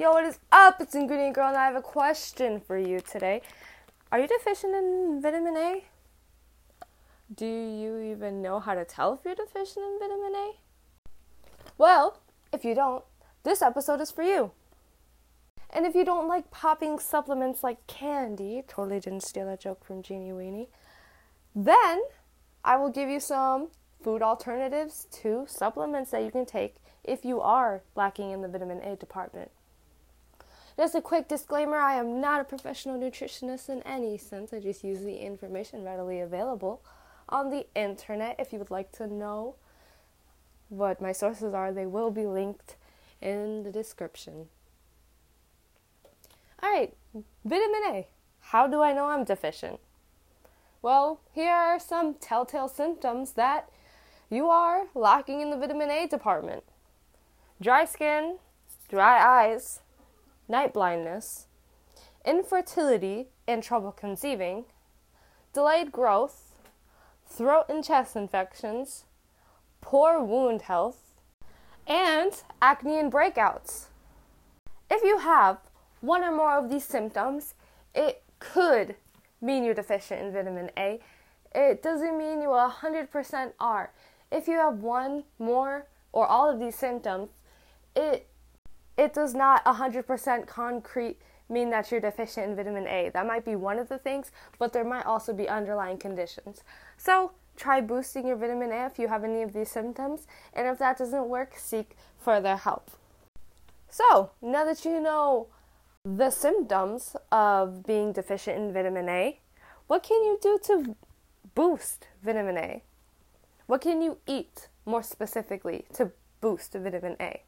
Yo, what is up? It's Ingredient Girl, and I have a question for you today. Are you deficient in vitamin A? Do you even know how to tell if you're deficient in vitamin A? Well, if you don't, this episode is for you. And if you don't like popping supplements like candy, totally didn't steal that joke from Jeannie Weenie, then I will give you some food alternatives to supplements that you can take if you are lacking in the vitamin A department. Just a quick disclaimer I am not a professional nutritionist in any sense, I just use the information readily available on the internet. If you would like to know what my sources are, they will be linked in the description. Alright, vitamin A. How do I know I'm deficient? Well, here are some telltale symptoms that you are lacking in the vitamin A department dry skin, dry eyes, night blindness, infertility and trouble conceiving, delayed growth, throat and chest infections, poor wound health, and acne and breakouts. If you have one or more of these symptoms, it could mean you're deficient in vitamin A. It doesn't mean you 100% are. If you have one, more, or all of these symptoms, it it does not 100% concrete mean that you're deficient in vitamin A. That might be one of the things, but there might also be underlying conditions. So, try boosting your vitamin A if you have any of these symptoms, and if that doesn't work, seek further help. So, now that you know the symptoms of being deficient in vitamin A, what can you do to boost vitamin A? What can you eat more specifically to boost vitamin A?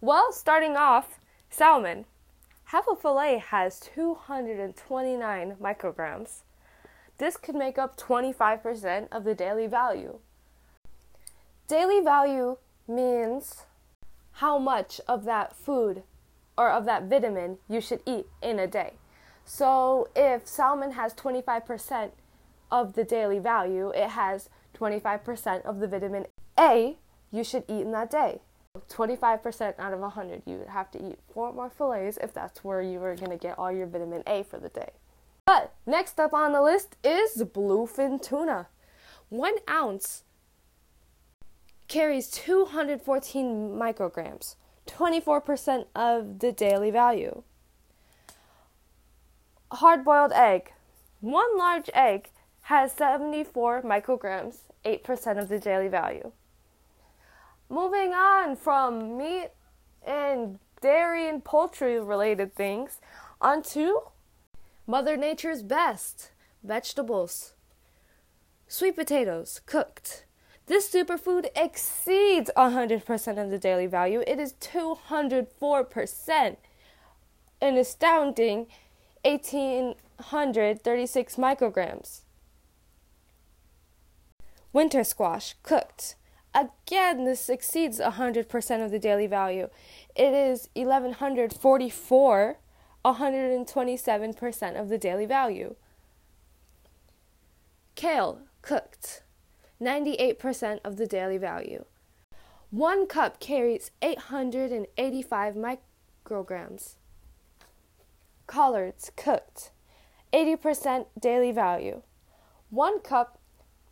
Well, starting off, salmon. Half a fillet has 229 micrograms. This could make up 25% of the daily value. Daily value means how much of that food or of that vitamin you should eat in a day. So if salmon has 25% of the daily value, it has 25% of the vitamin A you should eat in that day. 25% out of 100, you would have to eat four more fillets if that's where you were going to get all your vitamin A for the day. But next up on the list is bluefin tuna. One ounce carries 214 micrograms. 24% of the daily value. Hard boiled egg. One large egg has 74 micrograms, 8% of the daily value. Moving on from meat and dairy and poultry related things onto Mother Nature's best vegetables. Sweet potatoes, cooked, this superfood exceeds 100% of the daily value. It is 204%, an astounding 1836 micrograms. Winter squash, cooked. Again, this exceeds 100% of the daily value. It is 1144, 127% of the daily value. Kale, cooked 98% of the daily value. One cup carries 885 micrograms. Collards cooked, 80% daily value. One cup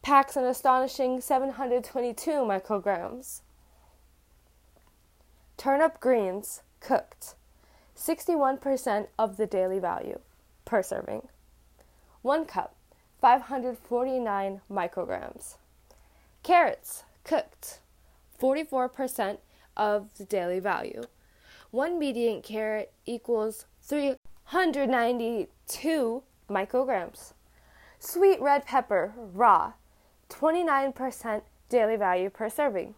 packs an astonishing 722 micrograms. Turnip greens cooked, 61% of the daily value per serving. One cup, 549 micrograms. Carrots, cooked, 44% of the daily value. One median carrot equals 392 micrograms. Sweet red pepper, raw, 29% daily value per serving.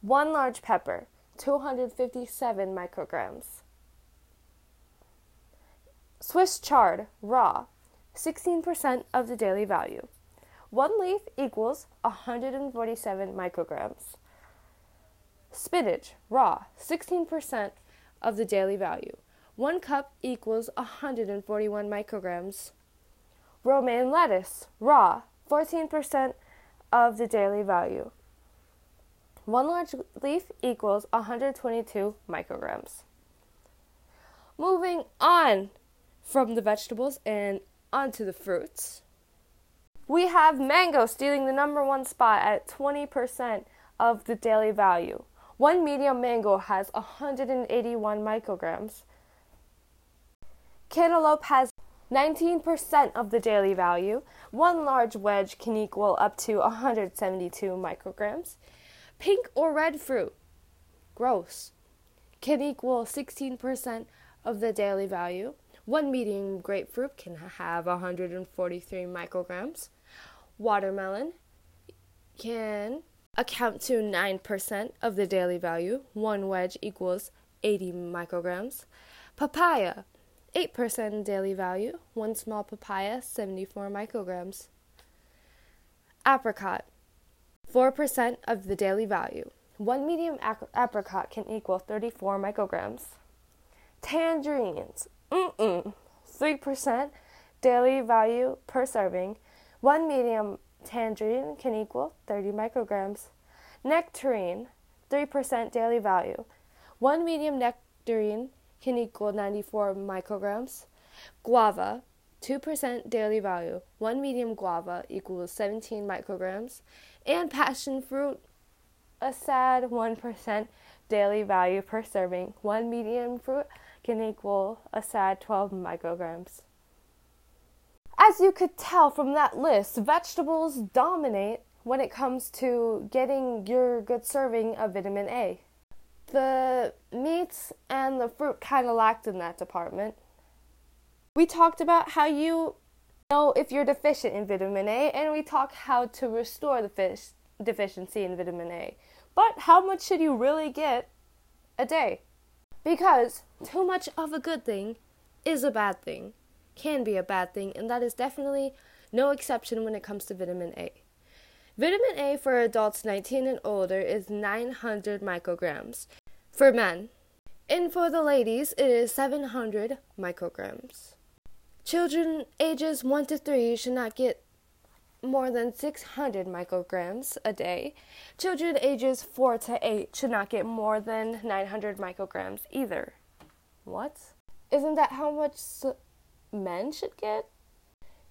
One large pepper, 257 micrograms. Swiss chard, raw, 16% of the daily value. One leaf equals 147 micrograms. Spinach, raw, 16% of the daily value. One cup equals 141 micrograms. Romaine lettuce, raw, 14% of the daily value. One large leaf equals 122 micrograms. moving on from the vegetables and onto the fruits. We have mango stealing the number one spot at 20% of the daily value. One medium mango has 181 micrograms. Cantaloupe has 19% of the daily value. One large wedge can equal up to 172 micrograms. Pink or red fruit, gross, can equal 16% of the daily value. One medium grapefruit can have 143 micrograms. Watermelon can account to 9% of the daily value. One wedge equals 80 micrograms. Papaya, 8% daily value. One small papaya, 74 micrograms. Apricot, 4% of the daily value. One medium apricot can equal 34 micrograms. Tangerines, mm-mm, 3% daily value per serving. One medium tangerine can equal 30 micrograms. Nectarine, 3% daily value. One medium nectarine can equal 94 micrograms. Guava, 2% daily value. One medium guava equals 17 micrograms. And passion fruit, a sad 1% daily value per serving. One medium fruit can equal a sad 12 micrograms. As you could tell from that list, vegetables dominate when it comes to getting your good serving of vitamin A. The meats and the fruit kind of lacked in that department. We talked about how you know if you're deficient in vitamin A, and we talked how to restore the fish deficiency in vitamin A. But how much should you really get a day? Because too much of a good thing is a bad thing, can be a bad thing, and that is definitely no exception when it comes to vitamin A. Vitamin A for adults 19 and older is 900 micrograms. For men, and for the ladies, it is 700 micrograms. Children ages 1 to 3 should not get more than 600 micrograms a day. Children ages 4 to 8 should not get more than 900 micrograms either. What? Isn't that how much men should get?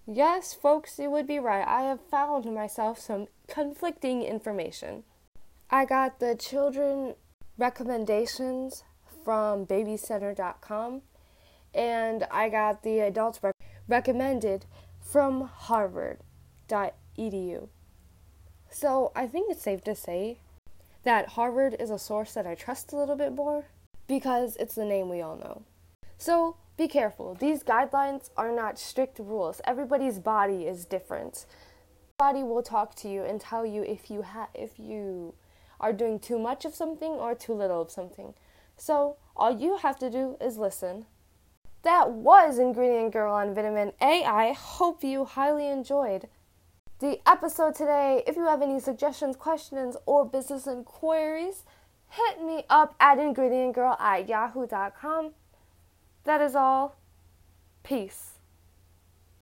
Yes, folks, you would be right. I have found myself some conflicting information. I got the children recommendations from babycenter.com and I got the adults rec- recommended from harvard.edu. So, I think it's safe to say that Harvard is a source that I trust a little bit more because it's the name we all know. So, be careful. These guidelines are not strict rules. Everybody's body is different. Body will talk to you and tell you if you ha- if you are doing too much of something or too little of something. So, all you have to do is listen. That was Ingredient Girl on Vitamin A. I hope you highly enjoyed the episode today. If you have any suggestions, questions, or business inquiries, hit me up at ingredientgirl at yahoo.com. That is all. Peace.